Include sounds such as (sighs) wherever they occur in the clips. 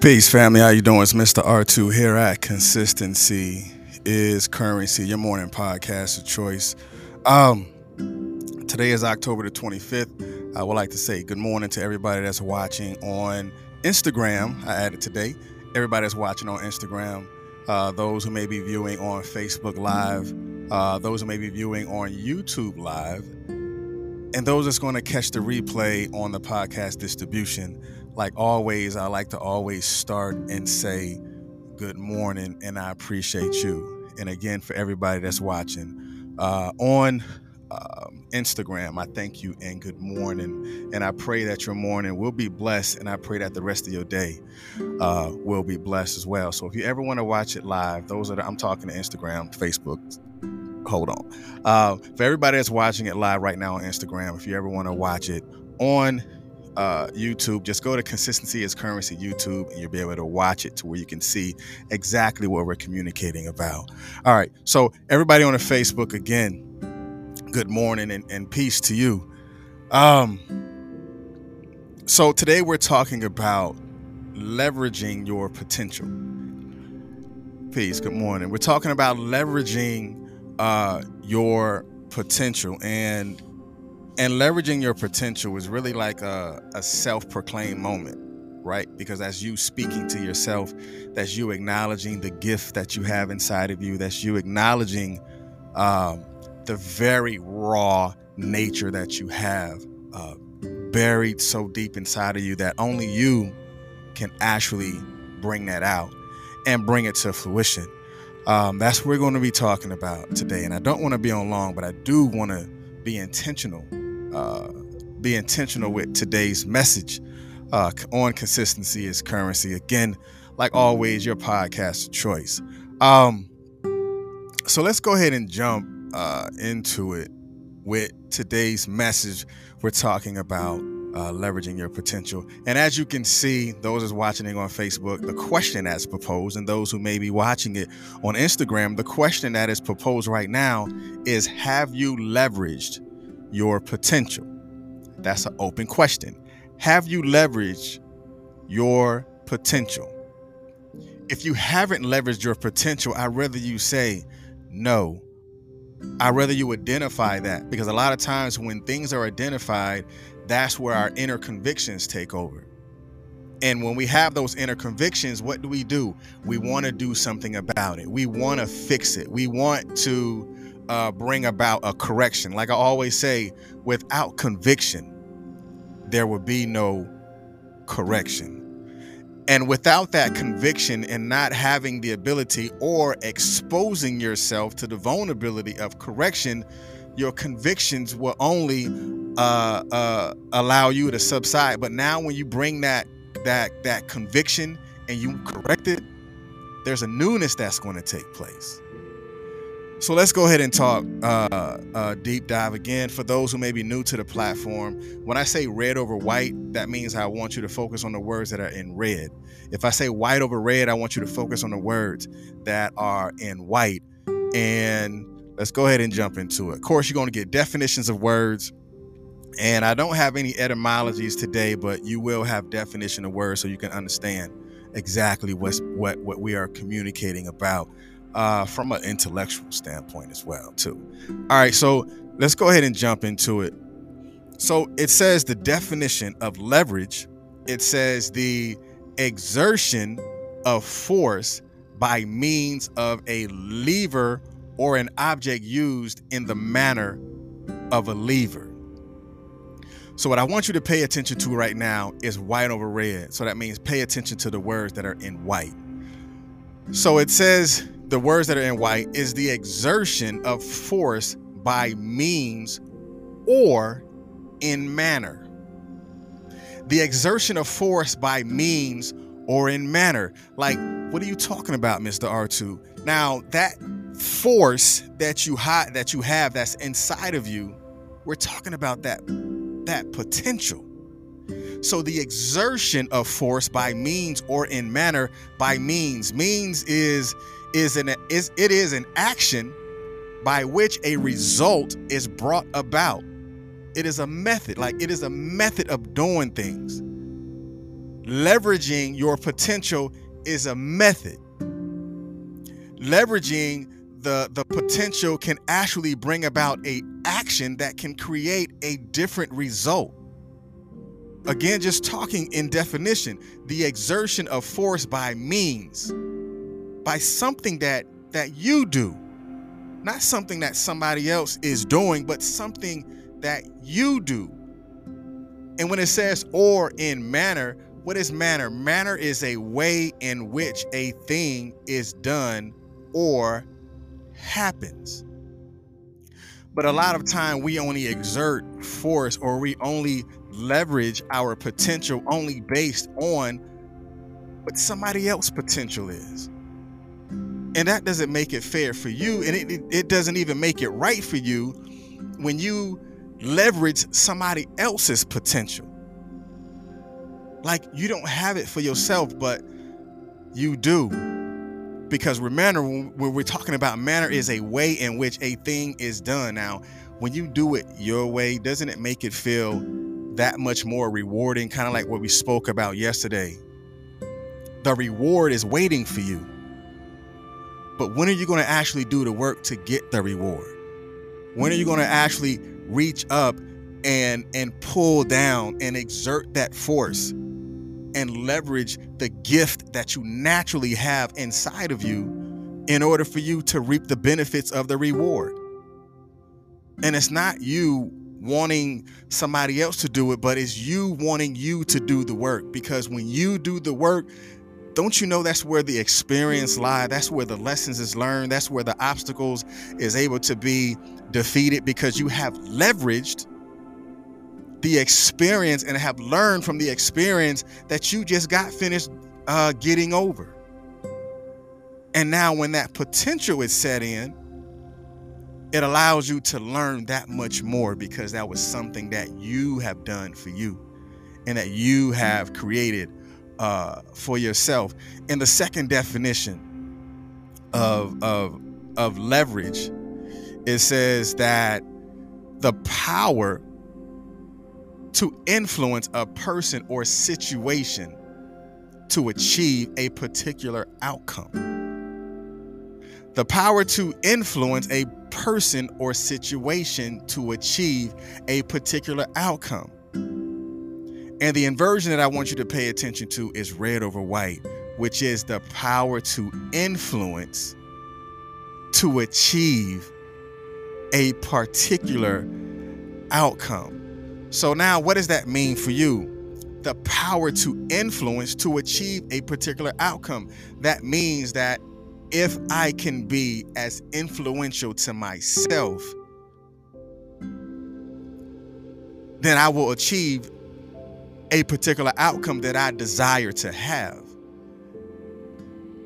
Peace, family. How you doing? It's Mr. R2 here at Consistency is Currency, your morning podcast of choice. Um, today is October the 25th. I would like to say good morning to everybody that's watching on Instagram. I added today. Everybody that's watching on Instagram, uh, those who may be viewing on Facebook Live, uh, those who may be viewing on YouTube Live, and those that's going to catch the replay on the podcast distribution like always, I like to always start and say good morning and I appreciate you. And again, for everybody that's watching uh, on um, Instagram, I thank you and good morning. And I pray that your morning will be blessed. And I pray that the rest of your day uh, will be blessed as well. So if you ever want to watch it live, those are the, I'm talking to Instagram, Facebook. Hold on. Uh, for everybody that's watching it live right now on Instagram, if you ever want to watch it on uh, YouTube, just go to Consistency is Currency YouTube and you'll be able to watch it to where you can see exactly what we're communicating about. All right. So, everybody on the Facebook, again, good morning and, and peace to you. Um, so, today we're talking about leveraging your potential. Peace. Good morning. We're talking about leveraging uh, your potential. And and leveraging your potential is really like a, a self-proclaimed moment right? Because as you speaking to yourself that's you acknowledging the gift that you have inside of you that's you acknowledging um, the very raw nature that you have uh, buried so deep inside of you that only you can actually bring that out and bring it to fruition. Um, that's what we're going to be talking about today. And i don't want to be on long but i do want to be intentional uh, be intentional with today's message uh, on consistency is currency. Again, like always, your podcast choice. Um, so let's go ahead and jump uh, into it with today's message. We're talking about uh, leveraging your potential. And as you can see, those is watching it on Facebook, the question that's proposed, and those who may be watching it on Instagram, the question that is proposed right now is Have you leveraged your potential? That's an open question. Have you leveraged your potential? If you haven't leveraged your potential, I'd rather you say no. I'd rather you identify that because a lot of times when things are identified, that's where our inner convictions take over. And when we have those inner convictions, what do we do? We want to do something about it. We want to fix it. We want to uh, bring about a correction. Like I always say, without conviction, there will be no correction. And without that conviction and not having the ability or exposing yourself to the vulnerability of correction, your convictions will only uh, uh, allow you to subside. But now, when you bring that that that conviction and you correct it, there's a newness that's going to take place. So let's go ahead and talk uh, uh, deep dive again. For those who may be new to the platform, when I say red over white, that means I want you to focus on the words that are in red. If I say white over red, I want you to focus on the words that are in white. And let's go ahead and jump into it. Of course, you're going to get definitions of words. And I don't have any etymologies today, but you will have definition of words so you can understand exactly what's, what, what we are communicating about uh, from an intellectual standpoint as well too. All right, so let's go ahead and jump into it. So it says the definition of leverage. It says the exertion of force by means of a lever or an object used in the manner of a lever. So, what I want you to pay attention to right now is white over red. So, that means pay attention to the words that are in white. So, it says the words that are in white is the exertion of force by means or in manner. The exertion of force by means or in manner. Like, what are you talking about, Mr. R2? Now, that force that you ha- that you have that's inside of you, we're talking about that that potential. So the exertion of force by means or in manner by means means is is an is it is an action by which a result is brought about. It is a method, like it is a method of doing things. leveraging your potential is a method. Leveraging the the potential can actually bring about a action that can create a different result. Again, just talking in definition, the exertion of force by means, by something that that you do, not something that somebody else is doing, but something that you do. And when it says or in manner, what is manner? Manner is a way in which a thing is done or happens. But a lot of time we only exert force or we only leverage our potential only based on what somebody else's potential is. And that doesn't make it fair for you. And it, it, doesn't even make it right for you when you leverage somebody else's potential. Like you don't have it for yourself, but you do because manner when we're talking about manner is a way in which a thing is done now when you do it your way doesn't it make it feel that much more rewarding kind of like what we spoke about yesterday the reward is waiting for you but when are you going to actually do the work to get the reward when are you going to actually reach up and and pull down and exert that force and leverage the gift that you naturally have inside of you in order for you to reap the benefits of the reward. And it's not you wanting somebody else to do it, but it's you wanting you to do the work. Because when you do the work, don't you know that's where the experience lie? That's where the lessons is learned. That's where the obstacles is able to be defeated because you have leveraged the experience and have learned from the experience that you just got finished uh, getting over. And now, when that potential is set in, it allows you to learn that much more because that was something that you have done for you and that you have created uh, for yourself. In the second definition of, of, of leverage, it says that the power to influence a person or situation to achieve a particular outcome. The power to influence a person or situation to achieve a particular outcome. And the inversion that I want you to pay attention to is red over white, which is the power to influence to achieve a particular outcome. So now what does that mean for you? The power to influence to achieve a particular outcome. That means that if I can be as influential to myself, then I will achieve a particular outcome that I desire to have.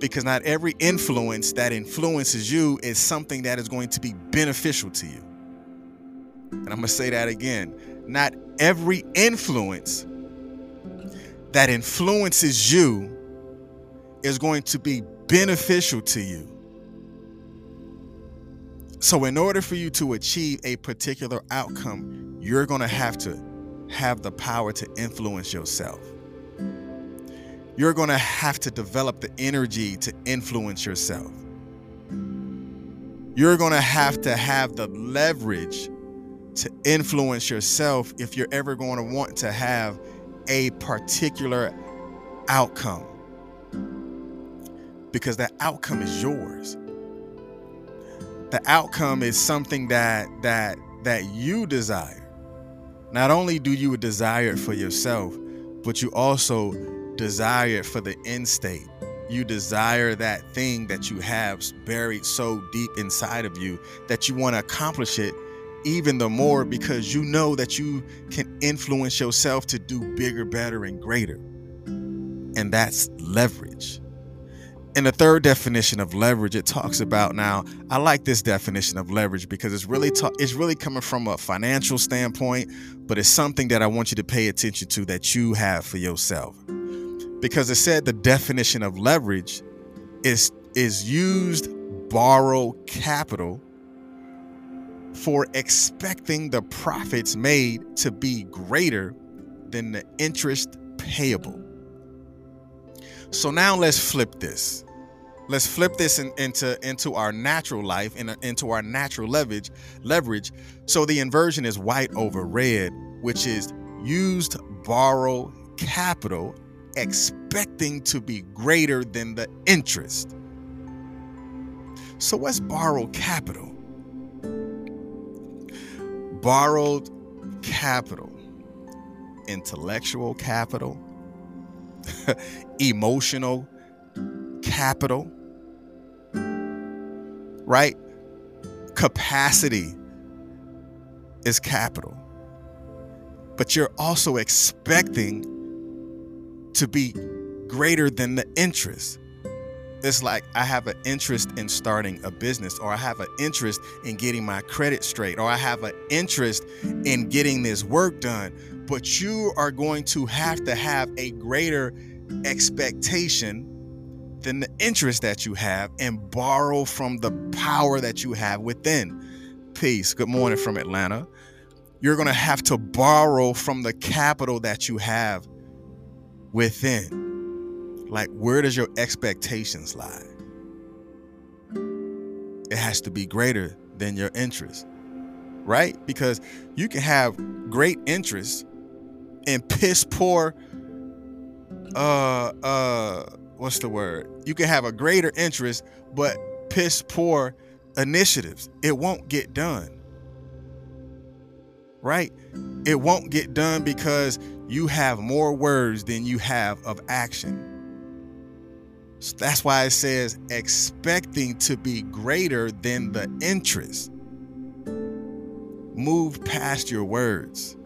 Because not every influence that influences you is something that is going to be beneficial to you. And I'm going to say that again not every influence that influences you is going to be beneficial to you. So, in order for you to achieve a particular outcome, you're going to have to have the power to influence yourself. You're going to have to develop the energy to influence yourself. You're going to have to have the leverage to influence yourself if you're ever going to want to have a particular outcome because that outcome is yours the outcome is something that that that you desire not only do you desire it for yourself but you also desire it for the end state you desire that thing that you have buried so deep inside of you that you want to accomplish it even the more because you know that you can influence yourself to do bigger, better, and greater. And that's leverage. In the third definition of leverage, it talks about now. I like this definition of leverage because it's really ta- it's really coming from a financial standpoint, but it's something that I want you to pay attention to that you have for yourself. Because it said the definition of leverage is is used borrow capital for expecting the profits made to be greater than the interest payable. So now let's flip this. Let's flip this in, into into our natural life and into our natural leverage leverage. So the inversion is white over red, which is used borrow capital expecting to be greater than the interest. So what's borrowed capital? Borrowed capital, intellectual capital, (laughs) emotional capital, right? Capacity is capital. But you're also expecting to be greater than the interest. It's like I have an interest in starting a business, or I have an interest in getting my credit straight, or I have an interest in getting this work done. But you are going to have to have a greater expectation than the interest that you have and borrow from the power that you have within. Peace. Good morning from Atlanta. You're going to have to borrow from the capital that you have within. Like, where does your expectations lie? It has to be greater than your interest, right? Because you can have great interest and piss poor, uh, uh, what's the word? You can have a greater interest, but piss poor initiatives. It won't get done, right? It won't get done because you have more words than you have of action. So that's why it says expecting to be greater than the interest. Move past your words.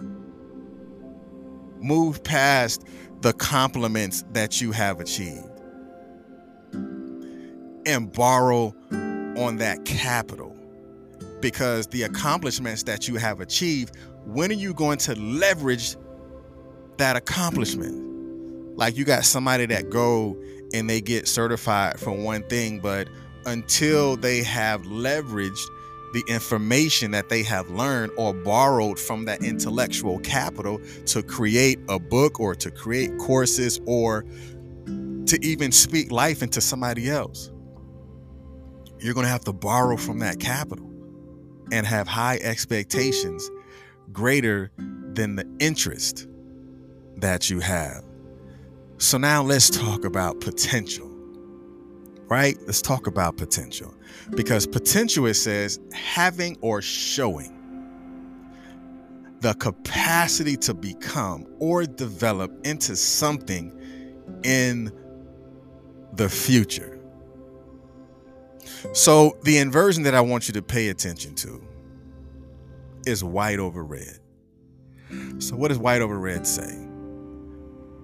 Move past the compliments that you have achieved. And borrow on that capital. Because the accomplishments that you have achieved, when are you going to leverage that accomplishment? Like you got somebody that go and they get certified for one thing, but until they have leveraged the information that they have learned or borrowed from that intellectual capital to create a book or to create courses or to even speak life into somebody else. You're going to have to borrow from that capital and have high expectations greater than the interest that you have. So now let's talk about potential, right? Let's talk about potential because potential, it says, having or showing the capacity to become or develop into something in the future. So, the inversion that I want you to pay attention to is white over red. So, what does white over red say?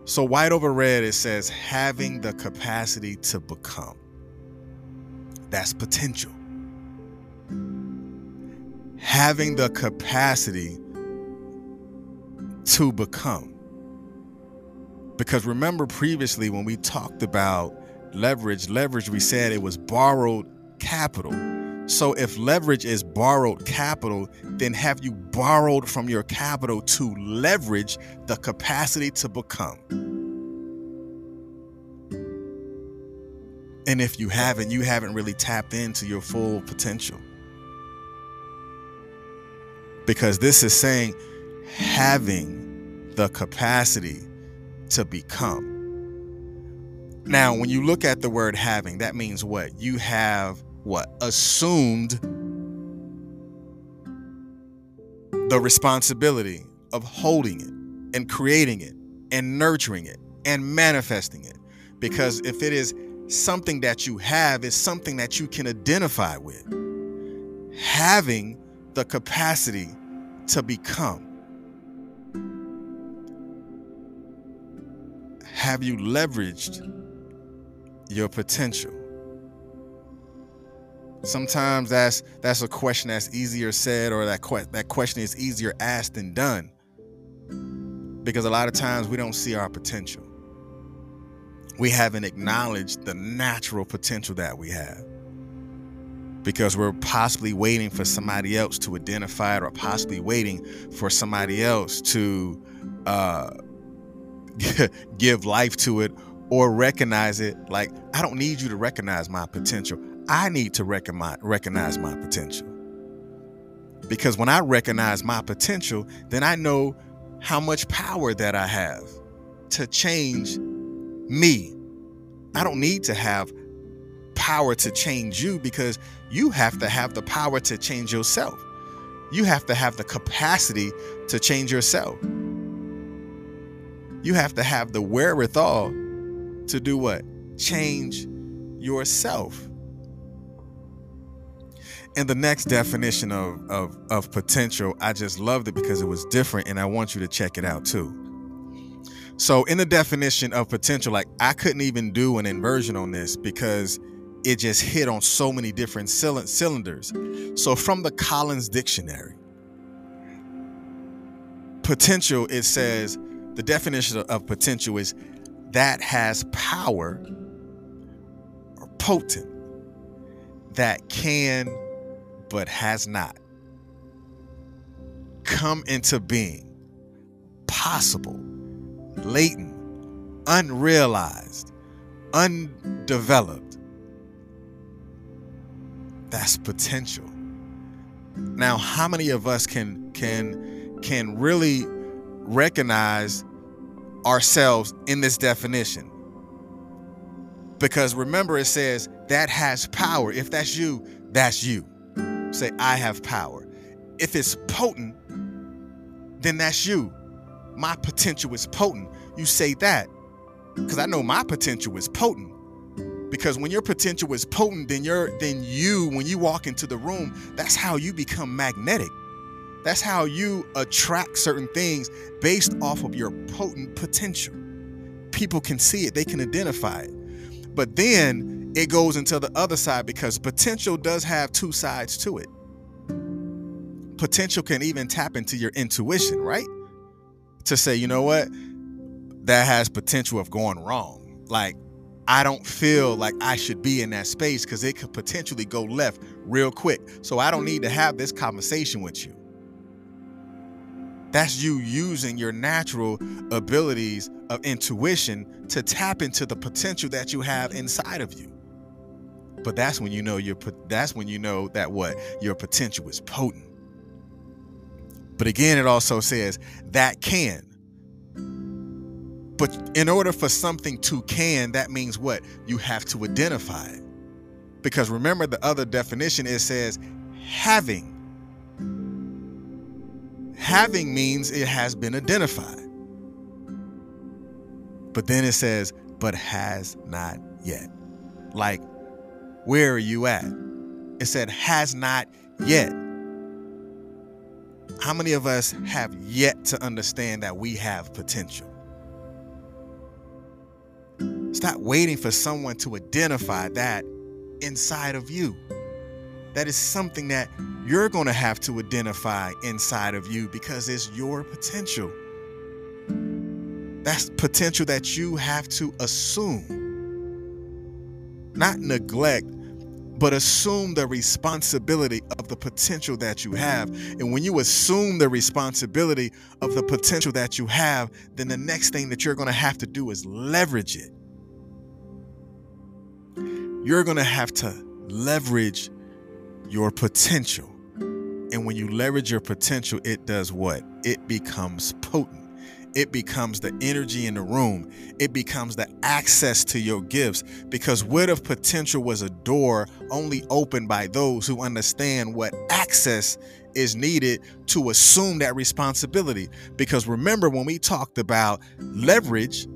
So, white over red, it says having the capacity to become. That's potential. Having the capacity to become. Because remember previously when we talked about leverage, leverage, we said it was borrowed capital. So if leverage is borrowed capital, then have you borrowed from your capital to leverage the capacity to become? And if you haven't, you haven't really tapped into your full potential. Because this is saying having the capacity to become. Now, when you look at the word having, that means what? You have what? Assumed the responsibility of holding it and creating it and nurturing it and manifesting it. Because if it is something that you have, it's something that you can identify with. Having the capacity to become. Have you leveraged your potential? Sometimes that's that's a question that's easier said, or that que- that question is easier asked than done. Because a lot of times we don't see our potential. We haven't acknowledged the natural potential that we have. Because we're possibly waiting for somebody else to identify it, or possibly waiting for somebody else to uh, (laughs) give life to it, or recognize it like I don't need you to recognize my potential. I need to recognize my potential. Because when I recognize my potential, then I know how much power that I have to change me. I don't need to have power to change you because you have to have the power to change yourself. You have to have the capacity to change yourself. You have to have the wherewithal to do what? Change yourself. And the next definition of, of, of potential, I just loved it because it was different, and I want you to check it out too. So, in the definition of potential, like I couldn't even do an inversion on this because it just hit on so many different cylinders. So, from the Collins Dictionary, potential, it says the definition of potential is that has power or potent that can but has not come into being. Possible latent unrealized undeveloped. That's potential. Now how many of us can can can really recognize ourselves in this definition. Because remember, it says that has power. If that's you, that's you. Say, I have power. If it's potent, then that's you. My potential is potent. You say that because I know my potential is potent. Because when your potential is potent, then you're then you, when you walk into the room, that's how you become magnetic. That's how you attract certain things based off of your potent potential. People can see it, they can identify it. But then it goes into the other side because potential does have two sides to it. Potential can even tap into your intuition, right? To say, you know what? That has potential of going wrong. Like, I don't feel like I should be in that space because it could potentially go left real quick. So I don't need to have this conversation with you. That's you using your natural abilities of intuition to tap into the potential that you have inside of you. But that's when you know your that's when you know that what your potential is potent. But again, it also says that can. But in order for something to can, that means what? You have to identify it. Because remember the other definition, it says having Having means it has been identified. But then it says, but has not yet. Like, where are you at? It said, has not yet. How many of us have yet to understand that we have potential? Stop waiting for someone to identify that inside of you. That is something that you're going to have to identify inside of you because it's your potential. That's potential that you have to assume, not neglect, but assume the responsibility of the potential that you have. And when you assume the responsibility of the potential that you have, then the next thing that you're going to have to do is leverage it. You're going to have to leverage your potential. And when you leverage your potential, it does what? It becomes potent. It becomes the energy in the room. It becomes the access to your gifts. Because what if potential was a door only opened by those who understand what access is needed to assume that responsibility? Because remember, when we talked about leverage,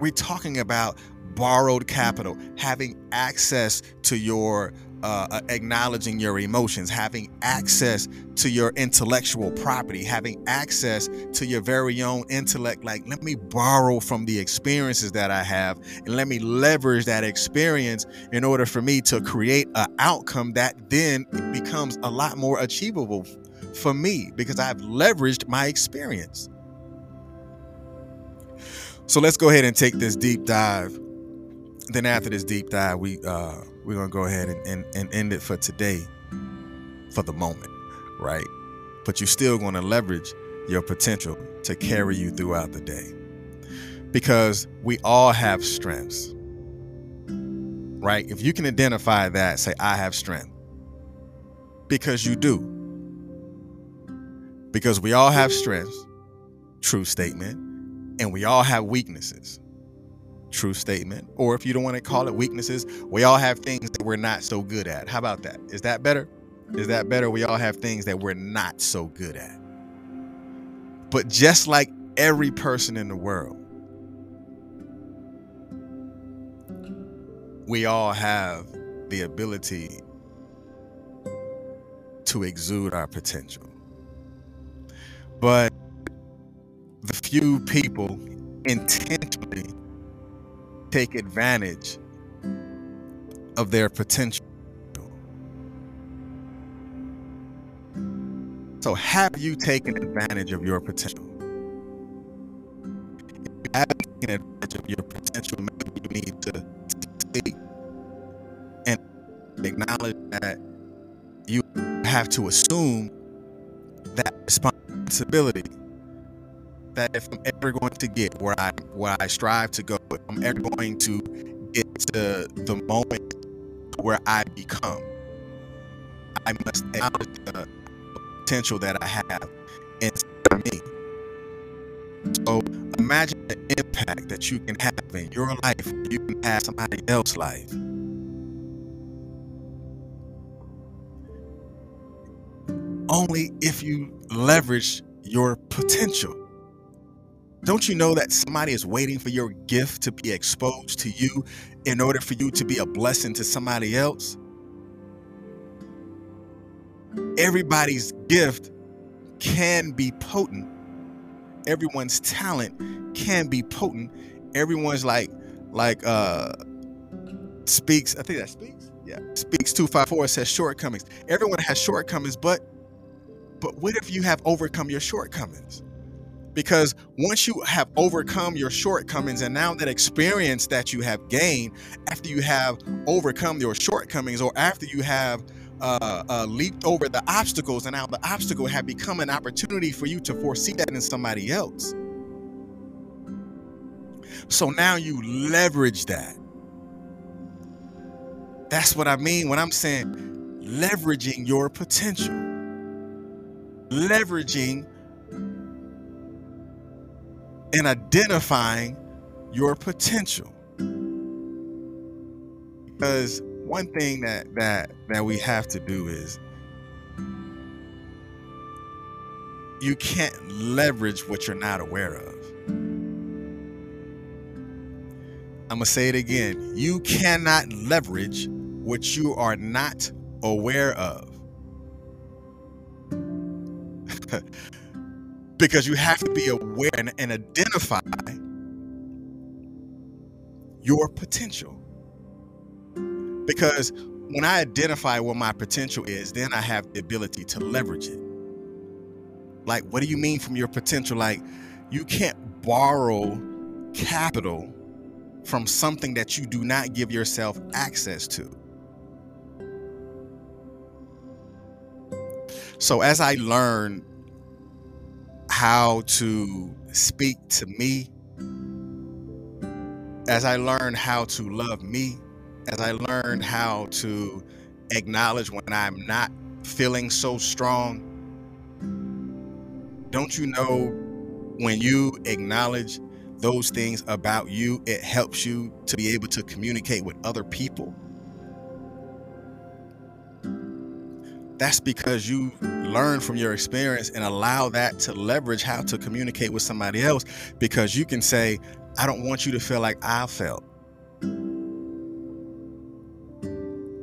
we're talking about borrowed capital, having access to your uh, uh, acknowledging your emotions, having access to your intellectual property, having access to your very own intellect. Like, let me borrow from the experiences that I have and let me leverage that experience in order for me to create an outcome that then becomes a lot more achievable for me because I've leveraged my experience. So let's go ahead and take this deep dive. Then after this deep dive, we uh we're gonna go ahead and, and, and end it for today for the moment right but you're still to leverage your potential to carry you throughout the day because we all have strengths. Right? If you can identify that, say, I have strength. Because you do. Because we all have strengths, true statement, and we all have weaknesses, true statement. Or if you don't want to call it weaknesses, we all have things that we're not so good at. How about that? Is that better? Is that better? We all have things that we're not so good at. But just like every person in the world, we all have the ability to exude our potential. But the few people intentionally take advantage of their potential. So, have you taken advantage of your potential? If you haven't taken advantage of your potential, maybe you need to take and acknowledge that you have to assume that responsibility. That if I'm ever going to get where I where I strive to go, if I'm ever going to get to the moment where I become, I must acknowledge the potential that I have inside me. So imagine the impact that you can have in your life, you can have somebody else's life. Only if you leverage your potential. Don't you know that somebody is waiting for your gift to be exposed to you in order for you to be a blessing to somebody else? Everybody's gift can be potent. Everyone's talent can be potent. Everyone's like like uh speaks, I think that speaks. Yeah. Speaks 254 says shortcomings. Everyone has shortcomings, but but what if you have overcome your shortcomings? Because once you have overcome your shortcomings and now that experience that you have gained after you have overcome your shortcomings or after you have uh, uh, leaped over the obstacles and now the obstacle have become an opportunity for you to foresee that in somebody else. So now you leverage that. That's what I mean when I'm saying leveraging your potential. Leveraging and identifying your potential. Because one thing that that that we have to do is you can't leverage what you're not aware of. I'm going to say it again. You cannot leverage what you are not aware of. (laughs) because you have to be aware and, and identify your potential. Because when I identify what my potential is, then I have the ability to leverage it. Like, what do you mean from your potential? Like, you can't borrow capital from something that you do not give yourself access to. So, as I learn how to speak to me, as I learn how to love me, as I learn how to acknowledge when I'm not feeling so strong, don't you know when you acknowledge those things about you, it helps you to be able to communicate with other people? That's because you learn from your experience and allow that to leverage how to communicate with somebody else because you can say, I don't want you to feel like I felt.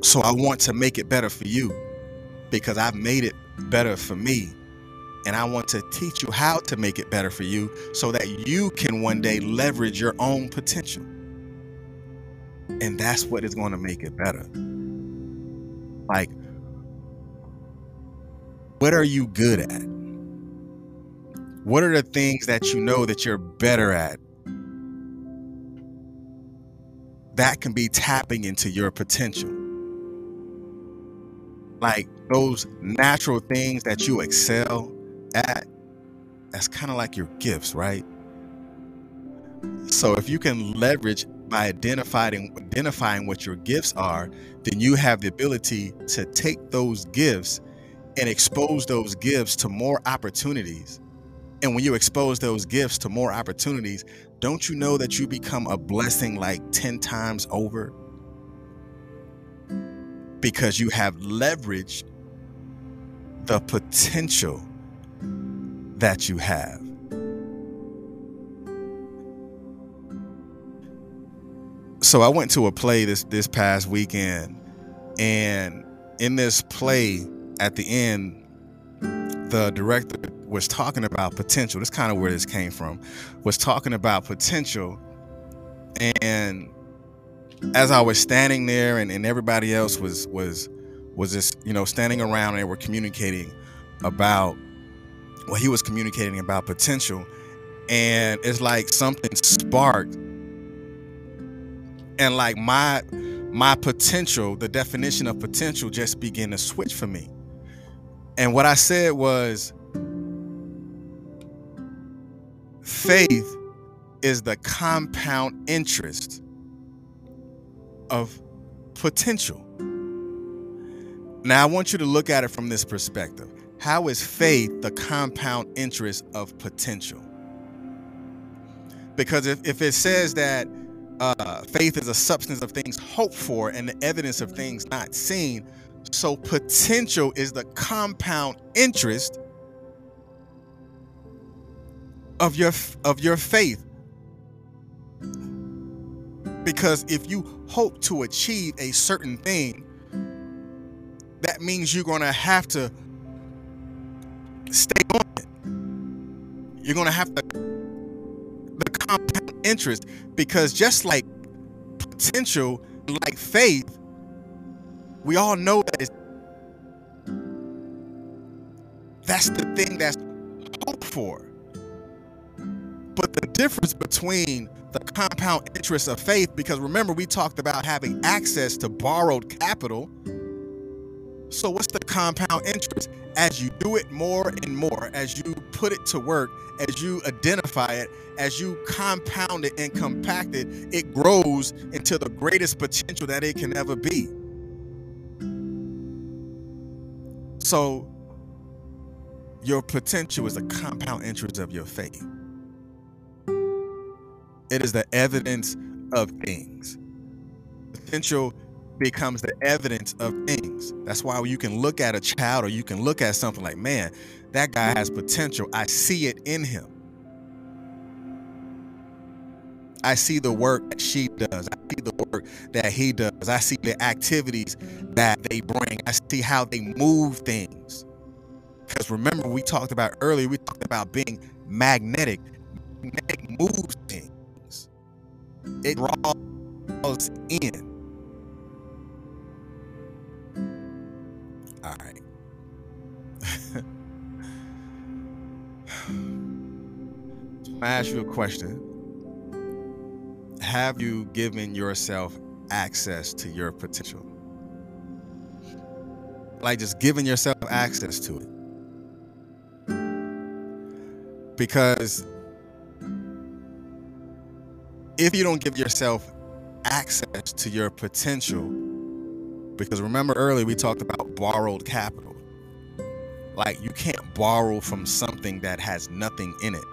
So I want to make it better for you because I've made it better for me. And I want to teach you how to make it better for you so that you can one day leverage your own potential. And that's what is going to make it better. Like, what are you good at? What are the things that you know that you're better at? That can be tapping into your potential. Like those natural things that you excel at, that's kind of like your gifts, right? So if you can leverage by identifying identifying what your gifts are, then you have the ability to take those gifts and expose those gifts to more opportunities. And when you expose those gifts to more opportunities, don't you know that you become a blessing like 10 times over? Because you have leveraged the potential that you have. so I went to a play this this past weekend, and in this play, at the end, the director was talking about potential. That's kind of where this came from. Was talking about potential, and as I was standing there, and, and everybody else was was was just you know standing around, and they were communicating about well, he was communicating about potential, and it's like something sparked and like my my potential the definition of potential just began to switch for me and what i said was faith is the compound interest of potential now i want you to look at it from this perspective how is faith the compound interest of potential because if, if it says that uh, faith is a substance of things hoped for and the evidence of things not seen. So potential is the compound interest of your of your faith. Because if you hope to achieve a certain thing, that means you're going to have to stay on it. You're going to have to the compound interest because just like potential, like faith, we all know that that's the thing that's hoped for. But the difference between the compound interest of faith, because remember, we talked about having access to borrowed capital. So, what's the compound interest? As you do it more and more, as you put it to work, as you identify it, as you compound it and compact it, it grows into the greatest potential that it can ever be. So, your potential is a compound interest of your faith. It is the evidence of things. Potential becomes the evidence of things. That's why you can look at a child or you can look at something like, man, that guy has potential. I see it in him. I see the work that she does. I see the work that he does. I see the activities that they bring. I see how they move things. Because remember, we talked about earlier, we talked about being magnetic. Magnetic moves things, it draws in. All right. (sighs) I ask you a question have you given yourself access to your potential? Like just giving yourself access to it. Because if you don't give yourself access to your potential, because remember earlier we talked about borrowed capital. Like you can't borrow from something that has nothing in it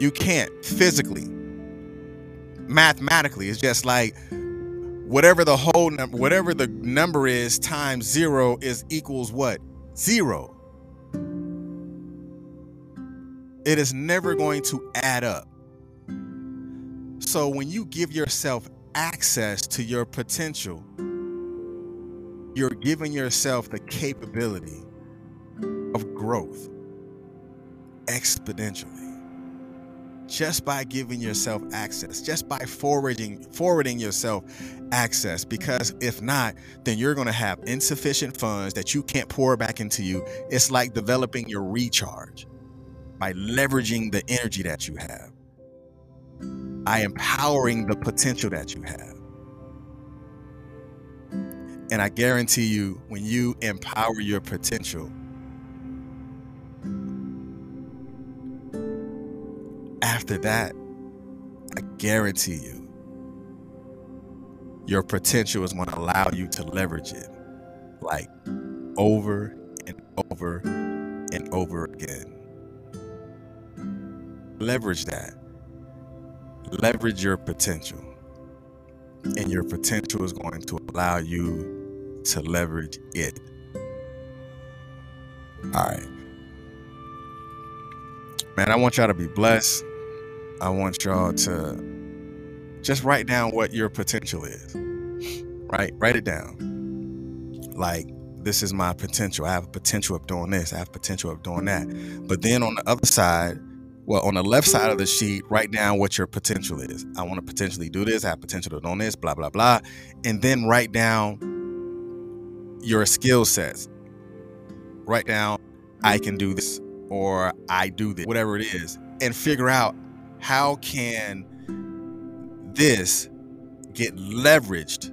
you can't physically mathematically it's just like whatever the whole number whatever the number is times zero is equals what? Zero. It is never going to add up. So when you give yourself access to your potential you're giving yourself the capability of growth exponentially just by giving yourself access, just by forwarding forwarding yourself access. Because if not, then you're going to have insufficient funds that you can't pour back into you. It's like developing your recharge by leveraging the energy that you have, by empowering the potential that you have. And I guarantee you, when you empower your potential, after that, I guarantee you, your potential is going to allow you to leverage it like over and over and over again. Leverage that. Leverage your potential. And your potential is going to allow you to leverage it. All right. Man, I want y'all to be blessed. I want y'all to just write down what your potential is. Right? Write it down. Like, this is my potential. I have a potential of doing this. I have potential of doing that. But then on the other side, well, on the left side of the sheet, write down what your potential is. I want to potentially do this. I have potential to do this, blah, blah, blah. And then write down your skill sets. Write down, I can do this or I do this, whatever it is, and figure out how can this get leveraged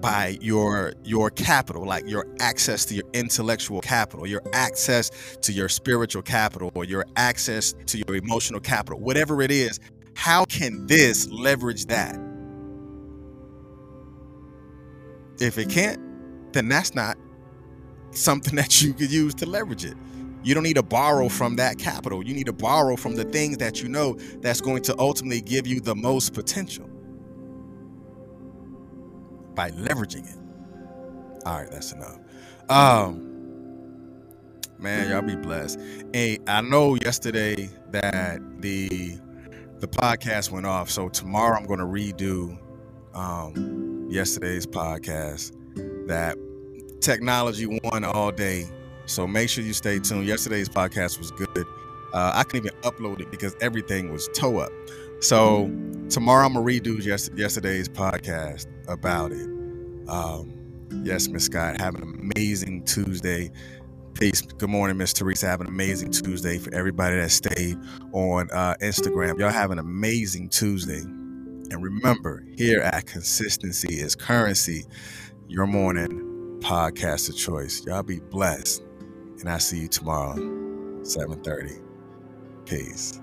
by your your capital like your access to your intellectual capital your access to your spiritual capital or your access to your emotional capital whatever it is? How can this leverage that? If it can't then that's not something (laughs) that you could use to leverage it you don't need to borrow from that capital you need to borrow from the things that you know that's going to ultimately give you the most potential by leveraging it. All right, that's enough. Um, man, y'all be blessed. Hey, I know yesterday that the the podcast went off, so tomorrow I'm going to redo um, yesterday's podcast. That technology won all day, so make sure you stay tuned. Yesterday's podcast was good. Uh, I couldn't even upload it because everything was toe up. So tomorrow I'm gonna redo yesterday's podcast about it. Um, yes, Miss Scott, have an amazing Tuesday. Peace. Good morning, Miss Teresa. Have an amazing Tuesday for everybody that stayed on uh, Instagram. Y'all have an amazing Tuesday. And remember, here at Consistency is Currency, your morning podcast of choice. Y'all be blessed and I see you tomorrow, 7:30. Peace.